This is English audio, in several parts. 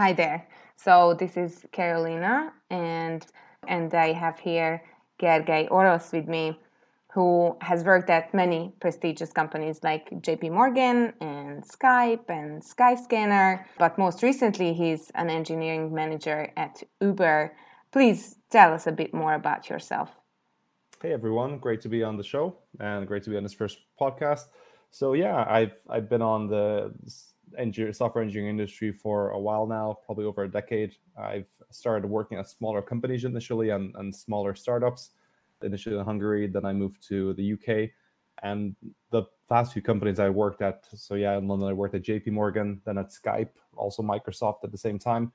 Hi there. So this is Carolina, and and I have here Gergely Orosz with me, who has worked at many prestigious companies like JP Morgan and Skype and Skyscanner, but most recently he's an engineering manager at Uber. Please tell us a bit more about yourself. Hey everyone, great to be on the show and great to be on this first podcast. So yeah, I've I've been on the engineer, software engineering industry for a while now, probably over a decade. I've started working at smaller companies initially and, and smaller startups, initially in Hungary. Then I moved to the UK. And the last few companies I worked at, so yeah, in London, I worked at JP Morgan, then at Skype, also Microsoft at the same time.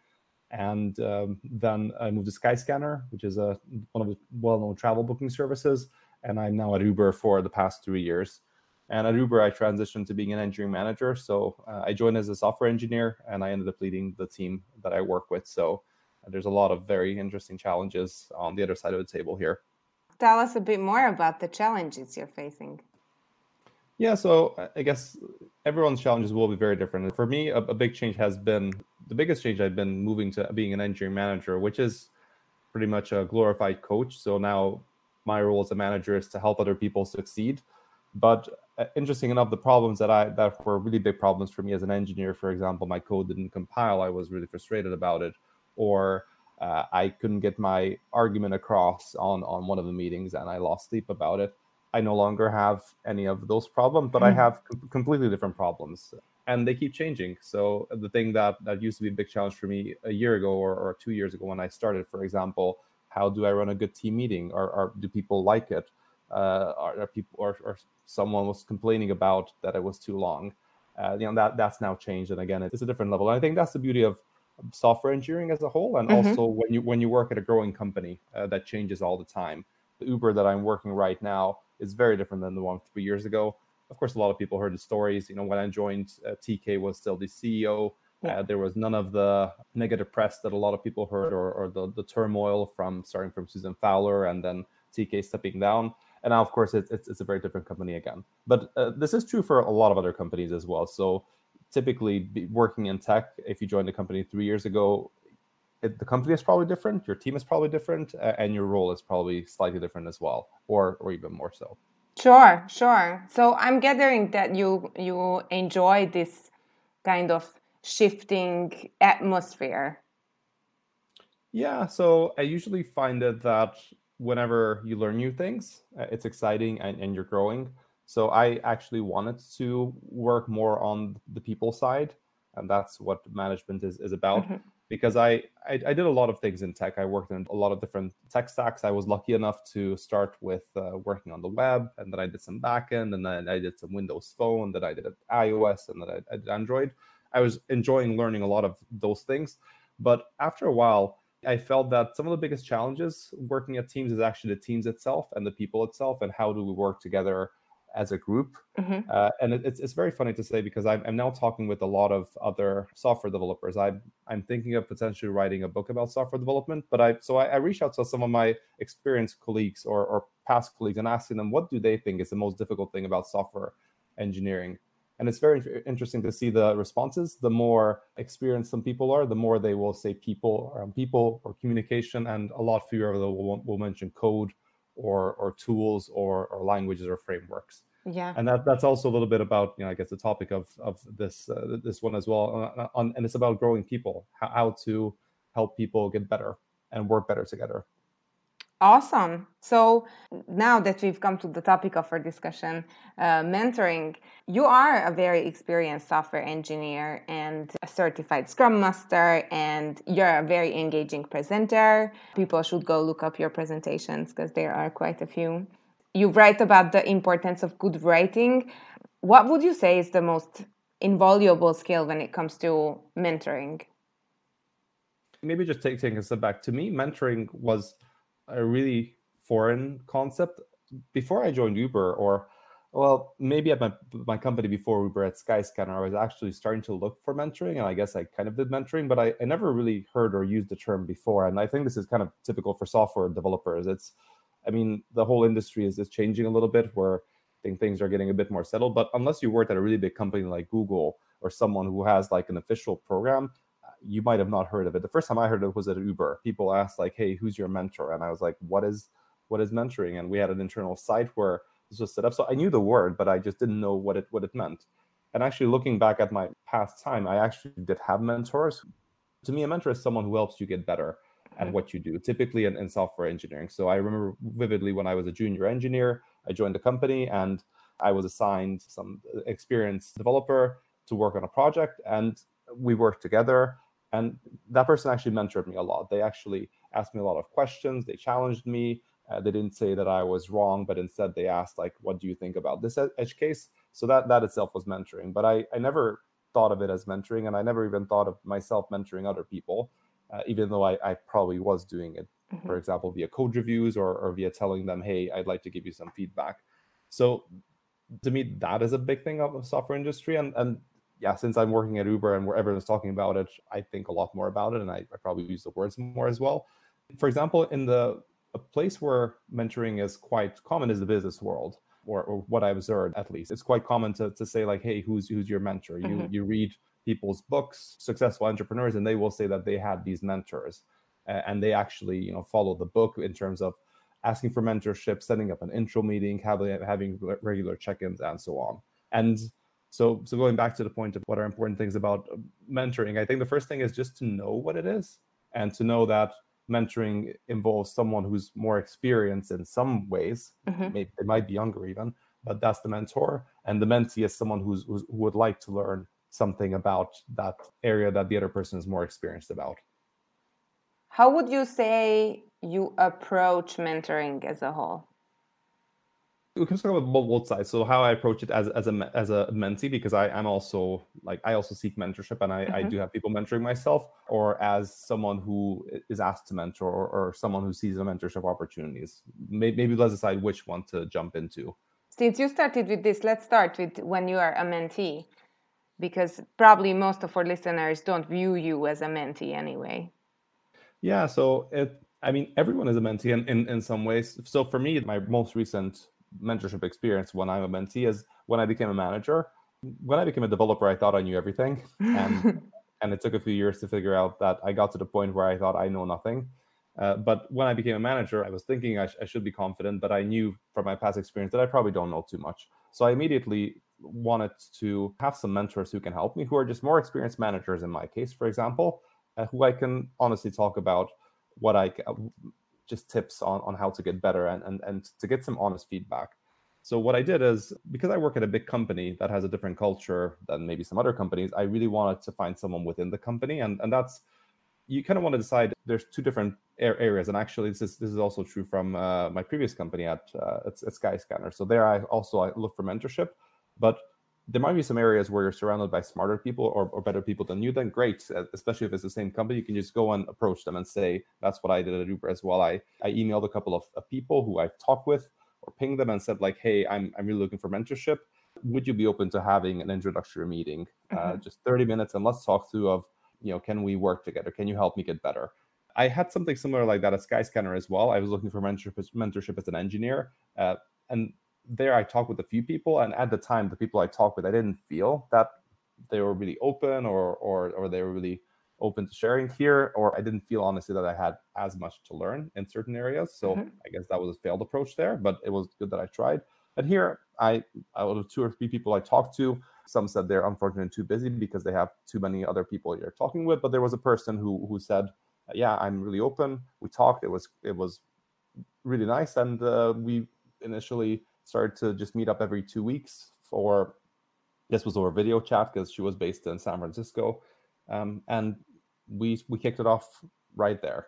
And um, then I moved to Skyscanner, which is a, one of the well known travel booking services. And I'm now at Uber for the past three years. And at Uber, I transitioned to being an engineering manager. So uh, I joined as a software engineer and I ended up leading the team that I work with. So uh, there's a lot of very interesting challenges on the other side of the table here. Tell us a bit more about the challenges you're facing. Yeah, so uh, I guess everyone's challenges will be very different. For me, a, a big change has been the biggest change I've been moving to being an engineering manager, which is pretty much a glorified coach. So now my role as a manager is to help other people succeed. But interesting enough, the problems that I that were really big problems for me as an engineer, for example, my code didn't compile. I was really frustrated about it, or uh, I couldn't get my argument across on on one of the meetings, and I lost sleep about it. I no longer have any of those problems, but mm-hmm. I hmm. have com- completely different problems, and they keep changing. So the thing that that used to be a big challenge for me a year ago or, or two years ago when I started, for example, how do I run a good team meeting, or, or do people like it? uh, or, people or, or, someone was complaining about that it was too long. Uh, you know that that's now changed, and again, it's a different level. And I think that's the beauty of software engineering as a whole, and mm-hmm. also when you when you work at a growing company uh, that changes all the time. The Uber that I'm working right now is very different than the one three years ago. Of course, a lot of people heard the stories. You know, when I joined, uh, TK was still the CEO. Yeah. Uh, there was none of the negative press that a lot of people heard, or, or the, the turmoil from starting from Susan Fowler and then TK stepping down and now of course it's, it's, it's a very different company again. But uh, this is true for a lot of other companies as well. So typically working in tech if you joined a company three years ago it, the company is probably different your team is probably different uh, and your role is probably slightly different as well or or even more so. Sure sure. So i'm gathering that you you enjoy this kind of shifting atmosphere. Yeah so i usually find it that whenever you learn new things, uh, it's exciting and, and you're growing. So I actually wanted to work more on the people side, and that's what management is, is about. Mm-hmm. Because I, I, I did a lot of things in tech. I worked in a lot of different tech stacks. I was lucky enough to start with uh, working on the web, and then I did some backend, and then I did some Windows Phone, then I did iOS, and then I, I did Android. I was enjoying learning a lot of those things, but after a while, I felt that some of the biggest challenges working at teams is actually the teams itself and the people itself, and how do we work together as a group. Mm-hmm. Uh, and it, it's, it's very funny to say because I'm, I'm, now talking with a lot of other software developers. I'm, I'm thinking of potentially writing a book about software development, but I so I, I reach out to some of my experienced colleagues or, or past colleagues and asking them what do they think is the most difficult thing about software engineering and it's very interesting to see the responses. The more experienced some people are the more they will say people um, people or communication and a lot fewer of them will, will mention code or or tools or, or languages or frameworks. Yeah. And that that's also a little bit about you know i guess the topic of of this uh, this one as well uh, on, and it's about growing people how, how to help people get better and work better together Awesome. So now that we've come to the topic of our discussion, uh, mentoring, you are a very experienced software engineer and a certified Scrum Master, and you're a very engaging presenter. People should go look up your presentations because there are quite a few. You write about the importance of good writing. What would you say is the most invaluable skill when it comes to mentoring? maybe just taking a step back. To me, mentoring was a really foreign concept before I joined Uber, or well, maybe at my my company before Uber at Skyscanner, I was actually starting to look for mentoring, and I guess I kind of did mentoring, but I, I never really heard or used the term before. And I think this is kind of typical for software developers. It's, I mean, the whole industry is, is changing a little bit where I think things are getting a bit more settled. But unless you worked at a really big company like Google or someone who has like an official program, you might have not heard of it. The first time I heard it was at Uber. People asked like, "Hey, who's your mentor?" And I was like, "What is what is mentoring?" And we had an internal site where this was set up. So I knew the word, but I just didn't know what it what it meant. And actually, looking back at my past time, I actually did have mentors. To me, a mentor is someone who helps you get better at mm-hmm. what you do, typically in, in software engineering. So I remember vividly when I was a junior engineer, I joined a company and I was assigned some uh, experienced developer to work on a project, and we worked together and that person actually mentored me a lot. They actually asked me a lot of questions. They challenged me. Uh, they didn't say that i was wrong but instead they asked like what do you think about this edge case? So that that itself was mentoring. But i i never thought of it as mentoring and i never even thought of myself mentoring other people uh, even though I, I probably was doing it mm-hmm. for example via code reviews or, or via telling them hey i'd like to give you some feedback. So to me that is a big thing of the software industry and and yeah, since I'm working at Uber and where everyone's talking about it, I think a lot more about it, and I, I probably use the words more as well. For example, in the a place where mentoring is quite common is the business world, or, or what I observed at least. It's quite common to, to say like, hey, who's who's your mentor? You mm-hmm. you read people's books, successful entrepreneurs, and they will say that they had these mentors, uh, and they actually you know follow the book in terms of asking for mentorship, setting up an intro meeting, having having regular check-ins, and so on. And so, so going back to the point of what are important things about uh, mentoring, I think the first thing is just to know what it is and to know that mentoring involves someone who's more experienced in some ways. Mm-hmm. Maybe they might be younger even, but that's the mentor, and the mentee is someone who's, who's who would like to learn something about that area that the other person is more experienced about. How would you say you approach mentoring as a whole? We can talk about both sides. So how I approach it as as a as a mentee because I am also like I also seek mentorship and I, mm-hmm. I do have people mentoring myself, or as someone who is asked to mentor, or, or someone who sees a mentorship opportunities. Maybe, maybe let's decide which one to jump into. Since you started with this, let's start with when you are a mentee, because probably most of our listeners don't view you as a mentee anyway. Yeah, so it. I mean, everyone is a mentee in, in, in some ways. So for me, my most recent mentorship experience when I'm a mentee is when I became a manager. When I became a developer, I thought I knew everything, and and it took a few years to figure out that I got to the point where I thought I know nothing. Uh, but when I became a manager, I was thinking I, sh- I should be confident, but I knew from my past experience that I probably don't know too much. So I immediately wanted to have some mentors who can help me, who are just more experienced managers in my case, for example, uh, who I can honestly talk about what I just tips on, on how to get better and, and, and to get some honest feedback. So what I did is because I work at a big company that has a different culture than maybe some other companies, I really wanted to find someone within the company. And, and that's you kind of want to decide there's two different areas and actually this is this is also true from uh, my previous company at, uh, at, at skyscanner so there i also I look for mentorship but there might be some areas where you're surrounded by smarter people or, or better people than you then great uh, especially if it's the same company you can just go and approach them and say that's what i did at uber as well. I, I emailed a couple of, of people who i've talked with or pinged them and said like hey i'm, I'm really looking for mentorship. Would you be open to having an introductory meeting uh, mm-hmm. uh, just 30 minutes and let's talk through of you know can we work together? Can you help me get better? I had something similar like that at skyscanner as well. I was looking for mentorship, mentorship as an engineer uh, and there I talked with a few people, and at the time, the people I talked with, I didn't feel that they were really open or or or they were really open to sharing here, or I didn't feel honestly that I had as much to learn in certain areas. So mm-hmm. I guess that was a failed approach there, but it was good that I tried. And here, I out of two or three people I talked to, some said they're unfortunately too busy because they have too many other people they're talking with. But there was a person who who said, "Yeah, I'm really open." We talked. It was it was really nice, and uh, we initially started to just meet up every two weeks for this was over video chat because she was based in San Francisco, um, and we we kicked it off right there.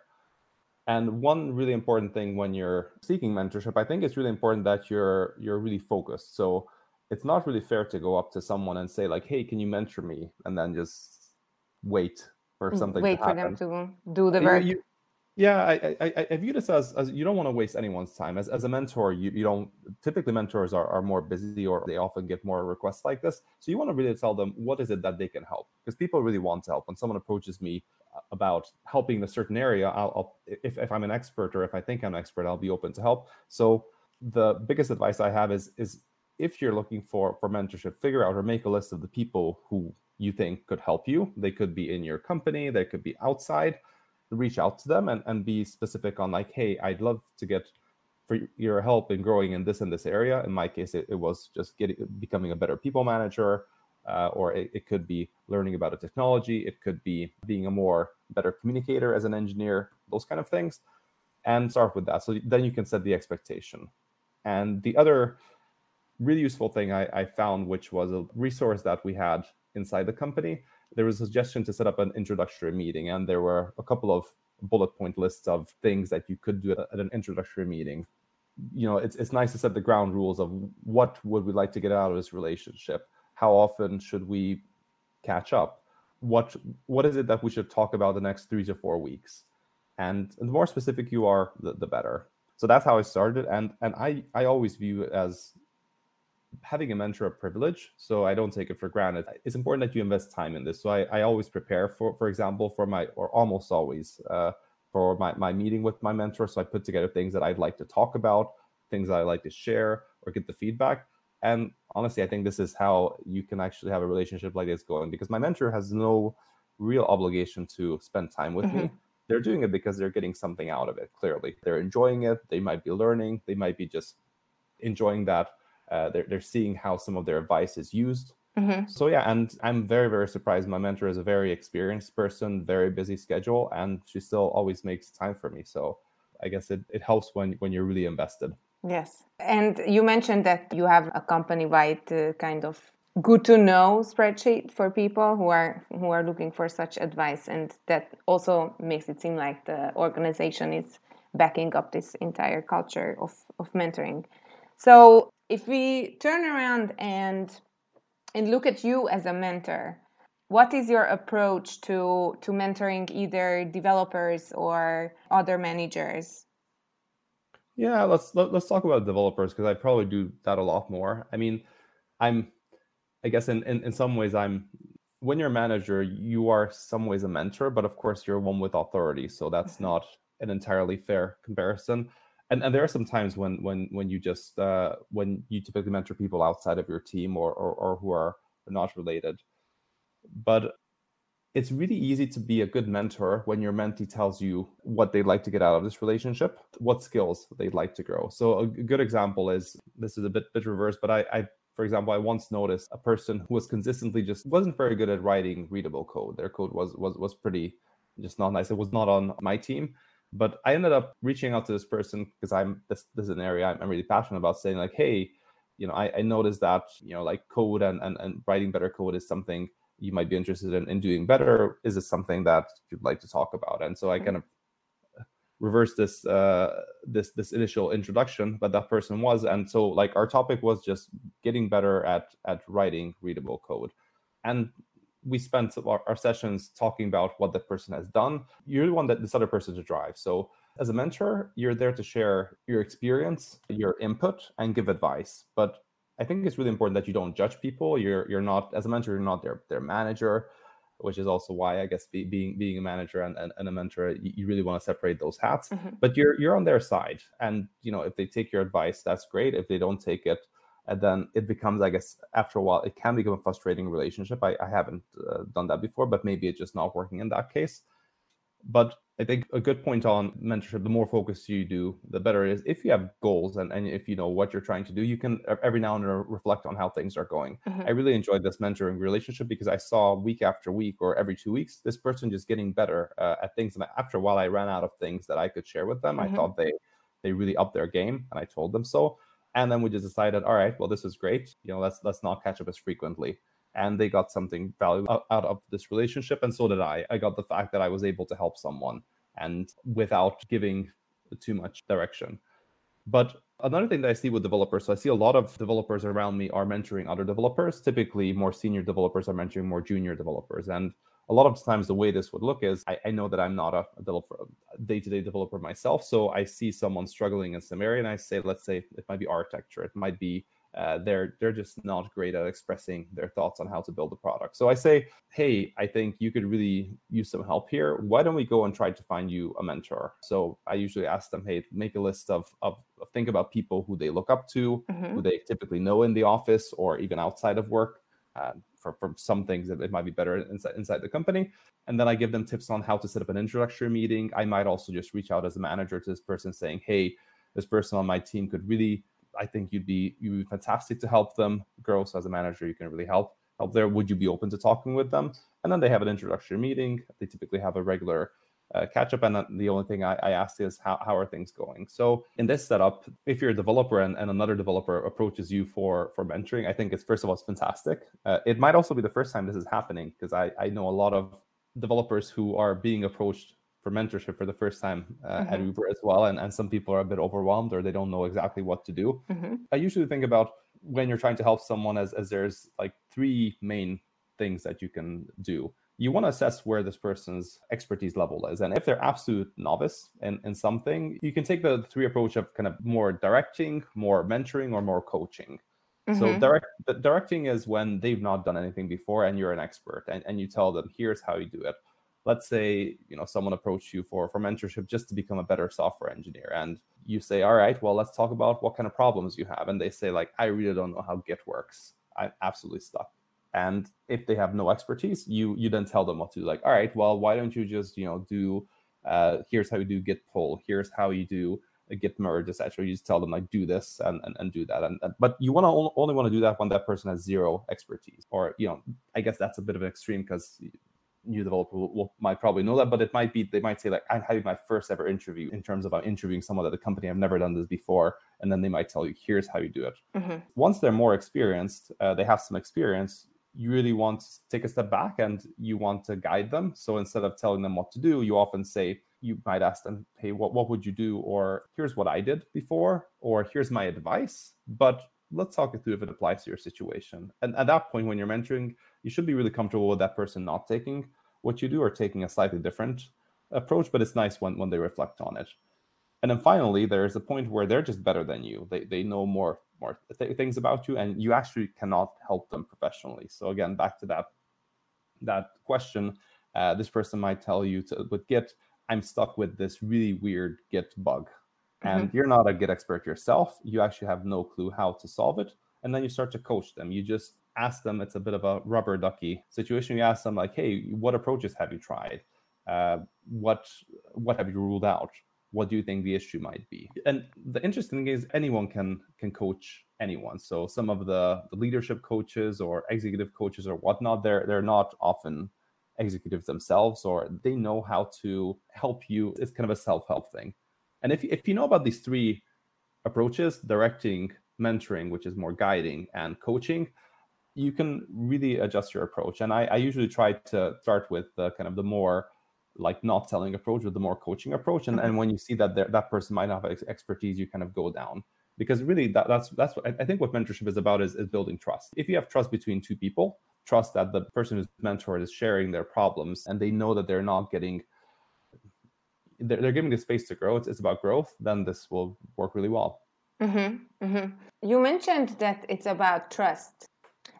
And one really important thing when you're seeking mentorship, I think it's really important that you're you're really focused. So it's not really fair to go up to someone and say like, "Hey, can you mentor me?" and then just wait for something wait for them to do the work. You, you, yeah, I, I, I view this as, as you don't want to waste anyone's time. As, as a mentor, you, you don't typically mentors are, are more busy or they often get more requests like this. So you want to really tell them what is it that they can help because people really want to help. When someone approaches me uh, about helping in a certain area, I'll, I'll if, if I'm an expert or if I think I'm an expert, I'll be open to help. So the biggest advice I have is is if you're looking for for mentorship, figure out or make a list of the people who you think could help you. They could be in your company, they could be outside reach out to them and, and be specific on like hey i'd love to get for your help in growing in this and this area. In my case it, it was just getting becoming a better people manager uh, or it, it, could be learning about a technology. It could be being a more better communicator as an engineer those kind of things and start with that. So then you can set the expectation. And the other really useful thing I, I found which was a resource that we had inside the company there was a suggestion to set up an introductory meeting, and there were a couple of bullet point lists of things that you could do at an introductory meeting. You know, it's it's nice to set the ground rules of what would we like to get out of this relationship. How often should we catch up? What what is it that we should talk about the next three to four weeks? And, the more specific you are, the, the better. So that's how I started, and and I I always view it as having a mentor a privilege so i don't take it for granted. It's important that you invest time in this so i, I always prepare for for example for my or almost always uh, for my, my meeting with my mentor. So i put together things that i'd like to talk about things that i like to share or get the feedback. And honestly i think this is how you can actually have a relationship like this going because my mentor has no real obligation to spend time with mm-hmm. me they're doing it because they're getting something out of it clearly. They're enjoying it. They might be learning. They might be just enjoying that uh, they're, they're seeing how some of their advice is used. Mm-hmm. So yeah, and I'm very very surprised. My mentor is a very experienced person, very busy schedule, and she still always makes time for me. So I guess it, it helps when when you're really invested. Yes, and you mentioned that you have a company-wide uh, kind of good to know spreadsheet for people who are who are looking for such advice, and that also makes it seem like the organization is backing up this entire culture of of mentoring. So if we turn around and and look at you as a mentor what is your approach to to mentoring either developers or other managers? Yeah let's let, us let us talk about developers because i probably do that a lot more. I mean i'm i guess in, in in some ways i'm when you're a manager you are some ways a mentor but of course you're one with authority so that's mm-hmm. not an entirely fair comparison and, and there are some times when when when you just uh, when you typically mentor people outside of your team or, or, or who are not related but it's really easy to be a good mentor when your mentee tells you what they'd like to get out of this relationship what skills they'd like to grow so a good example is this is a bit bit reverse but i, I for example, I once noticed a person who was consistently just wasn't very good at writing readable code. Their code was was was pretty just not nice. It was not on my team. But I ended up reaching out to this person because I'm this, this is an area I'm, really passionate about saying like, hey, you know, I, I noticed that, you know, like code and, and, and writing better code is something you might be interested in, in doing better. Is this something that you'd like to talk about? And so I kind of reversed this uh, this this initial introduction, but that person was, and so like our topic was just getting better at at writing readable code, and we spent our, our, sessions talking about what that person has done. You're the one that this other person to drive. So as a mentor, you're there to share your experience, your input, and give advice. But I think it's really important that you don't judge people. You're you're not as a mentor, you're not their their manager, which is also why I guess be, being being a manager and, and, and, a mentor, you, you really want to separate those hats. Mm-hmm. But you're you're on their side, and you know if they take your advice, that's great. If they don't take it, and then it becomes i guess after a while it can become a frustrating relationship. I, I haven't uh, done that before but maybe it's just not working in that case. But i think a good point on mentorship the more focus you do the better it is. If you have goals and, and if you know what you're trying to do you can every now and then reflect on how things are going. Mm-hmm. i really enjoyed this mentoring relationship because i saw week after week or every two weeks this person just getting better uh, at things. And after a while i ran out of things that i could share with them. Mm-hmm. i thought they they really upped their game and i told them so and then we just decided all right well this is great. You know let's let's not catch up as frequently. And they got something valuable out of this relationship and so did i. I got the fact that i was able to help someone and without giving too much direction. But another thing that i see with developers so i see a lot of developers around me are mentoring other developers typically more senior developers are mentoring more junior developers. And a lot of times the way this would look is I, I know that I'm not a, developer, day-to-day developer myself. So I see someone struggling in some area and I say, let's say it might be architecture, it might be uh, they're they're just not great at expressing their thoughts on how to build a product. So I say, hey, I think you could really use some help here. Why don't we go and try to find you a mentor? So I usually ask them, hey, make a list of of, think about people who they look up to, mm-hmm. who they typically know in the office or even outside of work. Uh, for, for some things that it might be better inside, inside the company and then i give them tips on how to set up an introductory meeting i might also just reach out as a manager to this person saying hey this person on my team could really I think you'd be you'd be fantastic to help them grow. So as a manager, you can really help help there. Would you be open to talking with them? And then they have an introductory meeting. They typically have a regular uh, catch up, and the only thing I, I ask is how, how are things going. So in this setup, if you're a developer and, and another developer approaches you for for mentoring, I think it's first of all it's fantastic. Uh, it might also be the first time this is happening because I I know a lot of developers who are being approached for mentorship for the first time uh, mm-hmm. at Uber as well. And, and some people are a bit overwhelmed or they don't know exactly what to do. Mm-hmm. I usually think about when you're trying to help someone as, as there's like three main things that you can do. You want to assess where this person's expertise level is. And if they're absolute novice in, in something, you can take the three approach of kind of more directing, more mentoring, or more coaching. Mm-hmm. So direct directing is when they've not done anything before and you're an expert and, and you tell them here's how you do it let's say you know someone approached you for for mentorship just to become a better software engineer and you say all right well let's talk about what kind of problems you have and they say like i really don't know how git works i'm absolutely stuck and if they have no expertise you you then tell them what to do like all right well why don't you just you know do uh, here's how you do git pull here's how you do a git merge etc you just tell them like do this and and, and do that and, and but you want to only want to do that when that person has zero expertise or you know i guess that's a bit of an extreme because new developer will, will, might probably know that, but it might be they might say like I'm having my first ever interview in terms of I'm interviewing someone at the company I've never done this before, and then they might tell you here's how you do it. Mm-hmm. Once they're more experienced, uh, they have some experience. You really want to take a step back and you want to guide them. So instead of telling them what to do, you often say you might ask them, "Hey, what what would you do?" Or here's what I did before, or here's my advice. But let's talk it through if it applies to your situation. And at that point, when you're mentoring, you should be really comfortable with that person not taking what you do or taking a slightly different approach, but it's nice when, when they reflect on it. And then finally, there's a point where they're just better than you. They, they know more more th- things about you, and you actually cannot help them professionally. So again, back to that that question, uh, this person might tell you to, with Git, I'm stuck with this really weird Git bug, and mm-hmm. you're not a Git expert yourself. You actually have no clue how to solve it, and then you start to coach them. You just ask them, it's a bit of a rubber ducky situation. You ask them like, hey, what approaches have you tried? Uh, what what have you ruled out? What do you think the issue might be? And the interesting thing is anyone can can coach anyone. So some of the, the leadership coaches or executive coaches or whatnot, they're they're not often executives themselves or they know how to help you. It's kind of a self-help thing. And if, if you know about these three approaches, directing, mentoring, which is more guiding, and coaching, you can really adjust your approach. And I, I usually try to start with the kind of the more like not telling approach with the more coaching approach. And, and when you see that there, that person might not have expertise, you kind of go down because really that, that's that's what I think what mentorship is about is, is building trust. If you have trust between two people, trust that the person who's mentored is sharing their problems and they know that they're not getting they're, they're giving the space to grow. It's, it's about growth. Then this will work really well. Mm-hmm, mm-hmm. You mentioned that it's about trust.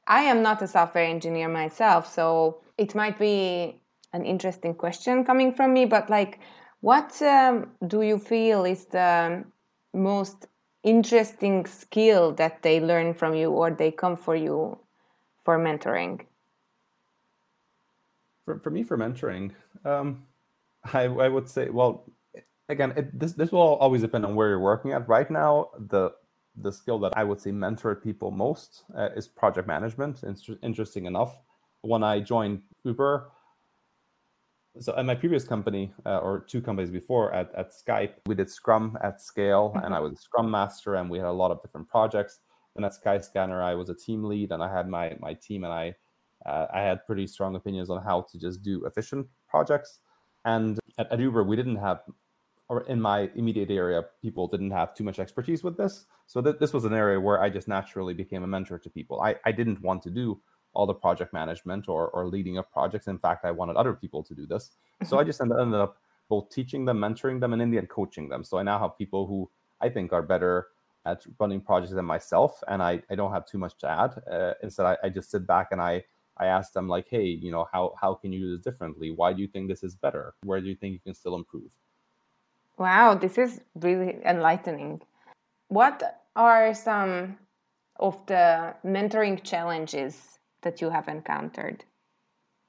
I am not a software engineer myself, so it might be an interesting question coming from me, but like, what um, do you feel is the most interesting skill that they learn from you or they come for you for mentoring? For, for me, for mentoring, um, I, I would say, well, again, it, this, this will always depend on where you're working at. Right now, the the skill that I would say mentored people most uh, is project management. It's interesting enough. When I joined Uber, so at my previous company uh, or two companies before at, at Skype, we did Scrum at scale, mm-hmm. and I was a Scrum master, and we had a lot of different projects. And at Skyscanner, I was a team lead, and I had my my team, and I uh, I had pretty strong opinions on how to just do efficient projects. And at, at Uber, we didn't have or in my immediate area, people didn't have too much expertise with this. So th- this was an area where I just naturally became a mentor to people. I, I didn't want to do all the project management or, or leading of projects. In fact, I wanted other people to do this. So I mm-hmm. just ended, ended up both teaching them, mentoring them, and in the end, coaching them. So I now have people who I think are better at running projects than myself, and I, I don't have too much to add. Uh, instead, I, I just sit back and I I ask them like, hey, you know, how how can you do this differently? Why do you think this is better? Where do you think you can still improve? Wow, this is really enlightening. What are some of the mentoring challenges that you have encountered?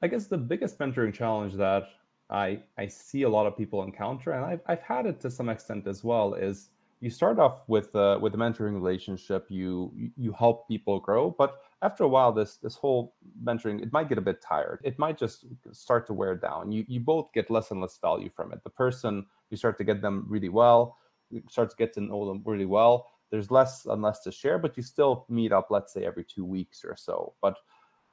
I guess the biggest mentoring challenge that I I see a lot of people encounter, and I've I've had it to some extent as well, is you start off with uh, with a mentoring relationship. You you help people grow, but after a while, this this whole mentoring it might get a bit tired. It might just start to wear down. You you both get less and less value from it. The person you start to get them really well, you start to get to know them really well. There's less and less to share, but you still meet up, let's say every two weeks or so. But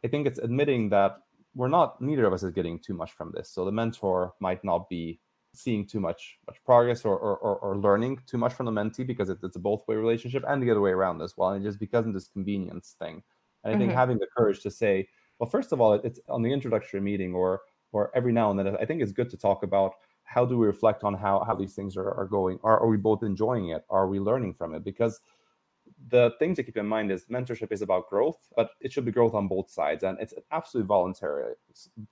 I think it's admitting that we're not neither of us is getting too much from this. So the mentor might not be seeing too much much progress or or, or, learning too much from the mentee because it, it's a both way relationship and the other way around as well. And it just becomes this convenience thing. And I mm-hmm. think having the courage to say, well, first of all, it's on the introductory meeting or or every now and then. I think it's good to talk about how do we reflect on how how these things are, are going. Are, are we both enjoying it? Are we learning from it? Because the thing to keep in mind is mentorship is about growth, but it should be growth on both sides, and it's an absolutely voluntary,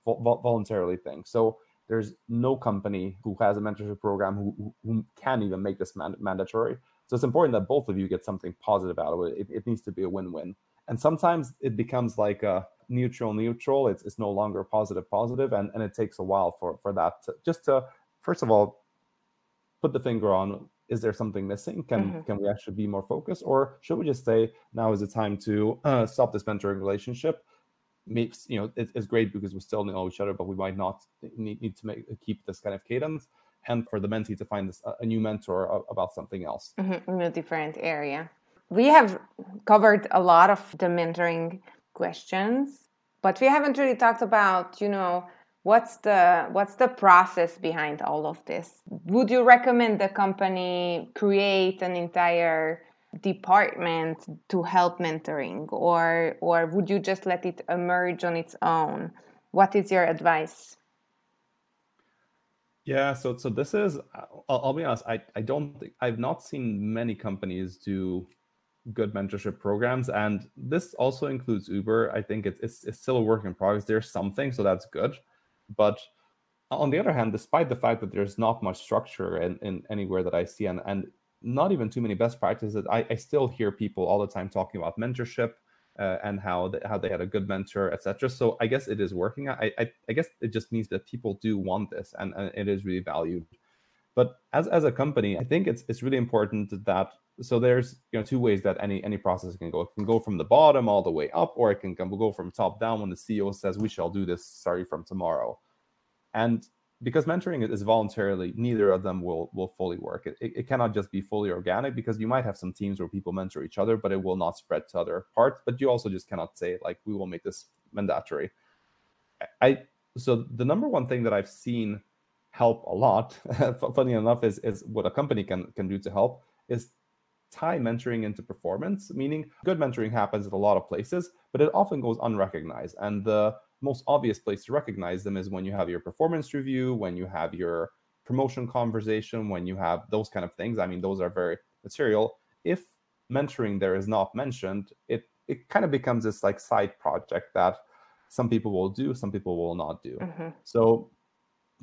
voluntarily thing. So there's no company who has a mentorship program who, who can even make this man- mandatory. So it's important that both of you get something positive out of it. It, it needs to be a win-win. And sometimes it becomes like a neutral neutral. It's, it's no longer positive positive, and, and it takes a while for for that to, just to first of all put the finger on is there something missing can mm-hmm. can we actually be more focused or should we just say now is the time to uh, stop this mentoring relationship makes you know it, it's great because we still know each other, but we might not need, need to make keep this kind of cadence. And for the mentee to find this a new mentor about something else mm-hmm, in a different area. We have covered a lot of the mentoring questions, but we haven't really talked about you know what's the what's the process behind all of this? Would you recommend the company create an entire department to help mentoring or or would you just let it emerge on its own? What is your advice? Yeah so so this is i'll, I'll be honest i i don't think i've not seen many companies do good mentorship programs and this also includes uber i think it's, it's, it's still a work in progress. There's something so that's good but on the other hand despite the fact that there's not much structure in, in anywhere that i see and, and not even too many best practices. I, I still hear people all the time talking about mentorship uh, and how they, how they had a good mentor, etc. So I guess it is working. I, I, I guess it just means that people do want this, and, and it is really valued. But as, as a company, I think it's it's really important that so there's you know two ways that any any process can go. It can go from the bottom all the way up, or it can go from top down when the CEO says we shall do this starting from tomorrow. And because mentoring is voluntarily neither of them will will fully work it, it, cannot just be fully organic because you might have some teams where people mentor each other but it will not spread to other parts but you also just cannot say like we will make this mandatory i so the number one thing that i've seen help a lot funny enough is is what a company can can do to help is tie mentoring into performance meaning good mentoring happens at a lot of places but it often goes unrecognized and the most obvious place to recognize them is when you have your performance review, when you have your promotion conversation, when you have those kind of things. I mean, those are very material. If mentoring there is not mentioned, it it kind of becomes this like side project that some people will do, some people will not do. Mm-hmm. So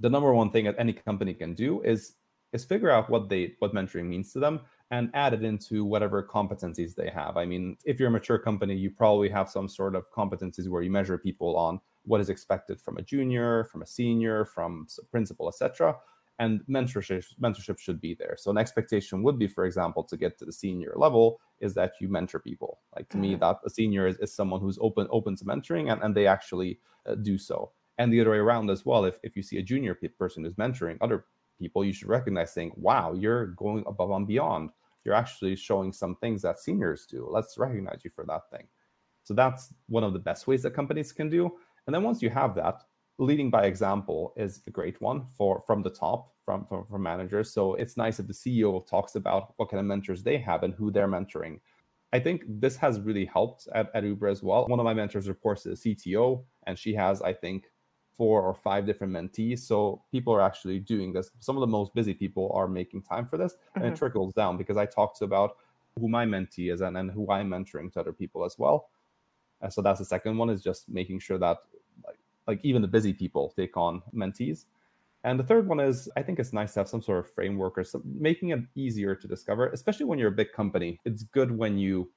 the number one thing that any company can do is is figure out what they what mentoring means to them and add it into whatever competencies they have. I mean, if you're a mature company, you probably have some sort of competencies where you measure people on what is expected from a junior, from a senior, from a principal, etc. And mentorship mentorship should be there. So an expectation would be, for example, to get to the senior level, is that you mentor people. Like to mm-hmm. me, that a senior is, is someone who's open open to mentoring, and, and they actually uh, do so. And the other way around as well. If if you see a junior person who's mentoring other people, you should recognize saying, "Wow, you're going above and beyond. You're actually showing some things that seniors do. Let's recognize you for that thing." So that's one of the best ways that companies can do. And then once you have that, leading by example is a great one for from the top from, from, from managers. So it's nice if the CEO talks about what kind of mentors they have and who they're mentoring. I think this has really helped at, at Uber as well. One of my mentors reports to the CTO, and she has, I think, four or five different mentees. So people are actually doing this. Some of the most busy people are making time for this, mm-hmm. and it mm-hmm. trickles down because I talked about who my mentee is and, and who I'm mentoring to other people as well. And so that's the second one is just making sure that like, like even the busy people take on mentees. And the third one is I think it's nice to have some sort of framework or some, making it easier to discover, especially when you're a big company. It's good when you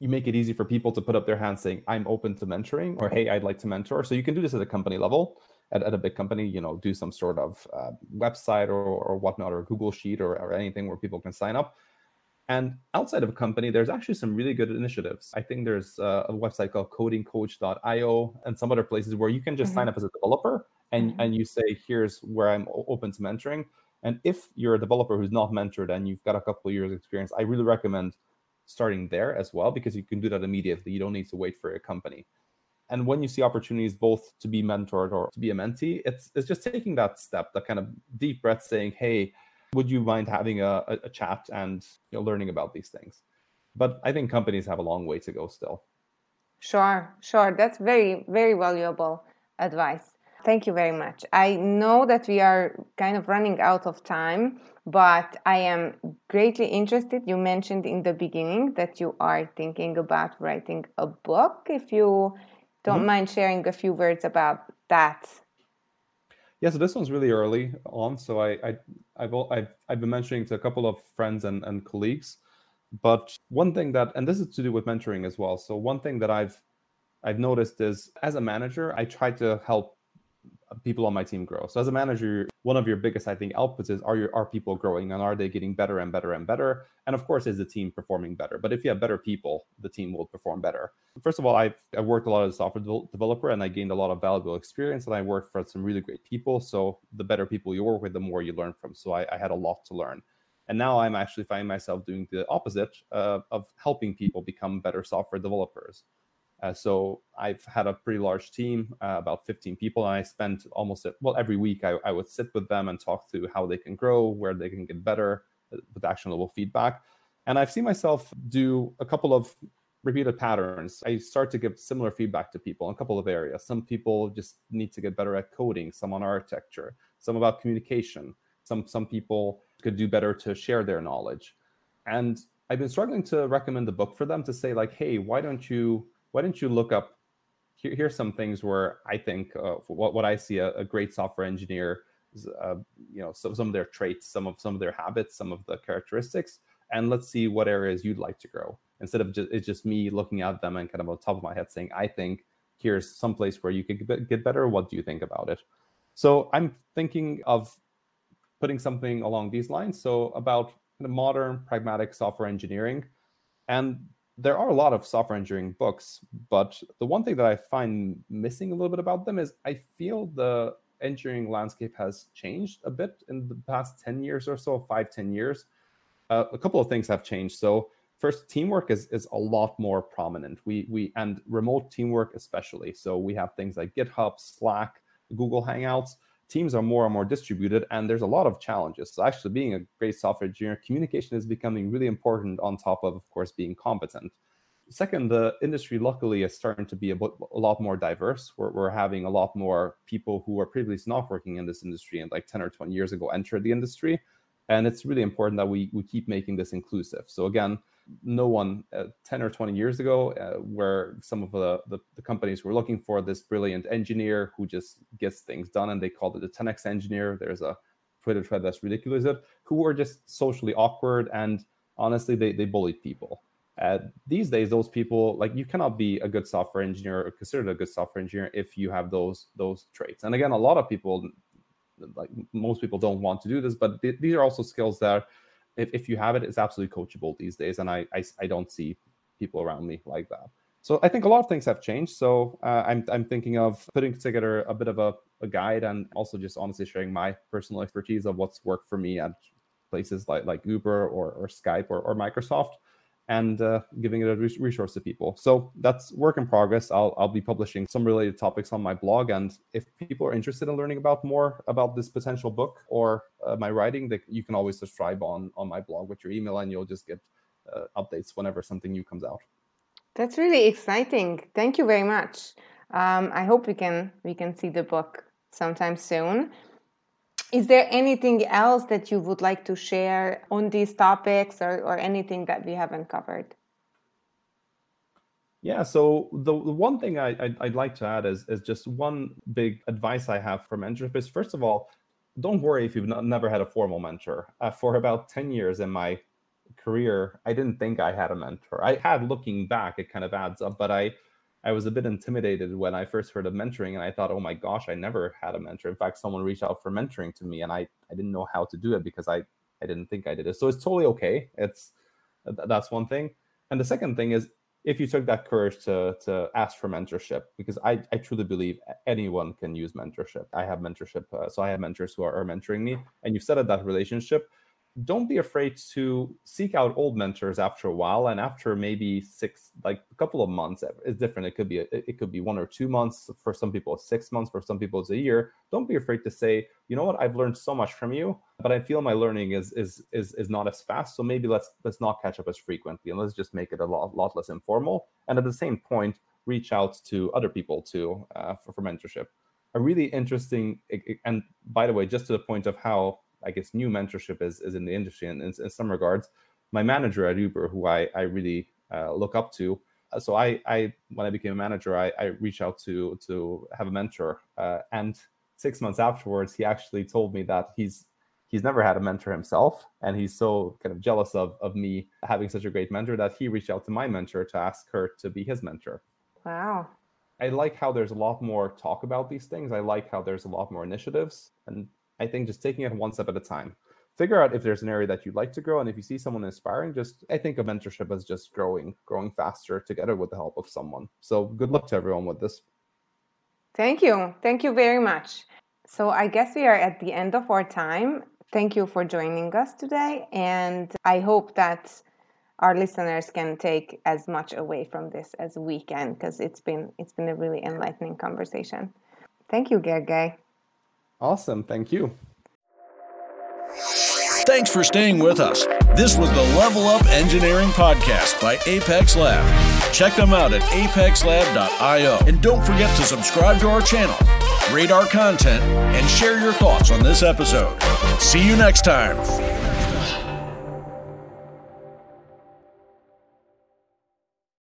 you make it easy for people to put up their hands saying, I'm open to mentoring or hey, I'd like to mentor. So you can do this at a company level. At, at a big company, you know, do some sort of uh, website or, or whatnot, or Google Sheet or, or anything where people can sign up. And outside of a company, there's actually some really good initiatives. I think there's a, a website called codingcoach.io and some other places where you can just mm-hmm. sign up as a developer and, mm-hmm. and you say, here's where I'm open to mentoring. And if you're a developer who's not mentored and you've got a couple of years experience, I really recommend starting there as well because you can do that immediately. You don't need to wait for a company. And when you see opportunities both to be mentored or to be a mentee, it's it's just taking that step, that kind of deep breath, saying, "Hey, would you mind having a, a chat and you know, learning about these things?" But I think companies have a long way to go still. Sure, sure. That's very very valuable advice. Thank you very much. I know that we are kind of running out of time, but I am greatly interested. You mentioned in the beginning that you are thinking about writing a book. If you don't mm-hmm. mind sharing a few words about that. Yeah, so this one's really early on. So I, I I've, I've I've been mentioning to a couple of friends and, and colleagues, but one thing that and this is to do with mentoring as well. So one thing that I've I've noticed is as a manager, I try to help people on my team grow. So as a manager, one of your biggest, I think, outputs is are your are people growing and are they getting better and better and better? And of course, is the team performing better? But if you have better people, the team will perform better. First of all, I've, I've worked a lot as a software developer and I gained a lot of valuable experience and I worked for some really great people. So the better people you work with, the more you learn from. So I, I had a lot to learn. And now I'm actually finding myself doing the opposite uh, of helping people become better software developers. Uh, so I've had a pretty large team, uh, about 15 people, and I spent almost well every week. I, I, would sit with them and talk through how they can grow, where they can get better, uh, with actionable feedback. And I've seen myself do a couple of repeated patterns. I start to give similar feedback to people in a couple of areas. Some people just need to get better at coding, some on architecture, some about communication. Some some people could do better to share their knowledge. And I've been struggling to recommend the book for them to say like, hey, why don't you why don't you look up here, here's some things where I think uh, what, what I see a, a great software engineer, uh, you know, so, some of their traits, some of some of their habits, some of the characteristics, and let's see what areas you'd like to grow. Instead of just it's just me looking at them and kind of on top of my head saying, I think here's some place where you could get better. What do you think about it? So I'm thinking of putting something along these lines. So about kind of modern pragmatic software engineering, and there are a lot of software engineering books, but the one thing that I find missing a little bit about them is I feel the engineering landscape has changed a bit in the past 10 years or so, five, 10 years. Uh, a couple of things have changed. So first, teamwork is, is a lot more prominent. We, we and remote teamwork especially. So we have things like GitHub, Slack, Google Hangouts teams are more and more distributed and there's a lot of challenges. So actually being a great software engineer communication is becoming really important on top of of course being competent. Second the industry luckily is starting to be a, a lot more diverse. We're, we're having a lot more people who are previously not working in this industry and like 10 or 20 years ago entered the industry. And it's really important that we, we keep making this inclusive. So again no one uh, 10 or 20 years ago uh, where some of the, the, the, companies were looking for this brilliant engineer who just gets things done and they called it a 10x engineer. There's a twitter thread that's ridiculous who were just socially awkward and honestly they, they bullied people. Uh, these days those people like you cannot be a good software engineer or considered a good software engineer if you have those those traits. And again a lot of people like most people don't want to do this but th- these are also skills that if, if you have it, it's absolutely coachable these days. And I, I, I don't see people around me like that. So I think a lot of things have changed. So uh, I'm, I'm thinking of putting together a bit of a, a guide and also just honestly sharing my personal expertise of what's worked for me at places like, like Uber or, or Skype or, or Microsoft and uh, giving it a resource to people. So that's work in progress. I'll, I'll be publishing some related topics on my blog. And if people are interested in learning about more about this potential book or uh, my writing, that you can always subscribe on, on my blog with your email and you'll just get uh, updates whenever something new comes out. That's really exciting. Thank you very much. Um, I hope we can we can see the book sometime soon. Is there anything else that you would like to share on these topics or, or anything that we haven't covered? Yeah, so the, the one thing I, I'd, I'd, like to add is, is just one big advice I have for is first of all, don't worry if you've not, never had a formal mentor. Uh, for about 10 years in my career, I didn't think I had a mentor. I had looking back, it kind of adds up, but I I was a bit intimidated when I first heard of mentoring and I thought, oh my gosh, I never had a mentor. In fact, someone reached out for mentoring to me and I, I didn't know how to do it because I, I didn't think I did it. So it's totally okay. It's that's one thing. And the second thing is if you took that courage to to ask for mentorship, because I, I truly believe anyone can use mentorship. I have mentorship, uh, so I have mentors who are, are mentoring me, and you've set up that relationship don't be afraid to seek out old mentors after a while and after maybe six like a couple of months it's different. It could be a, it could be one or two months. For some people six months. For some people it's a year. Don't be afraid to say you know what? I've learned so much from you but i feel my learning is is is, is not as fast so maybe let's let's not catch up as frequently and let's just make it a lot, lot less informal and at the same point reach out to other people too uh, for, for mentorship. A really interesting and by the way just to the point of how I guess new mentorship is is in the industry, and in, in some regards, my manager at Uber, who I I really uh, look up to. Uh, so I I when I became a manager, I I reached out to to have a mentor, uh, and six months afterwards, he actually told me that he's he's never had a mentor himself and he's so kind of jealous of, of me having such a great mentor that he reached out to my mentor to ask her to be his mentor. Wow. I like how there's a lot more talk about these things. I like how there's a lot more initiatives and I think just taking it one step at a time. Figure out if there's an area that you'd like to grow, and if you see someone inspiring, just I think of mentorship as just growing, growing faster together with the help of someone. So good luck to everyone with this. Thank you, thank you very much. So I guess we are at the end of our time. Thank you for joining us today, and I hope that our listeners can take as much away from this as we can because it's been it's been a really enlightening conversation. Thank you, Gergely. Awesome. Thank you. Thanks for staying with us. This was the Level Up Engineering Podcast by Apex Lab. Check them out at apexlab.io. And don't forget to subscribe to our channel, rate our content, and share your thoughts on this episode. See you next time.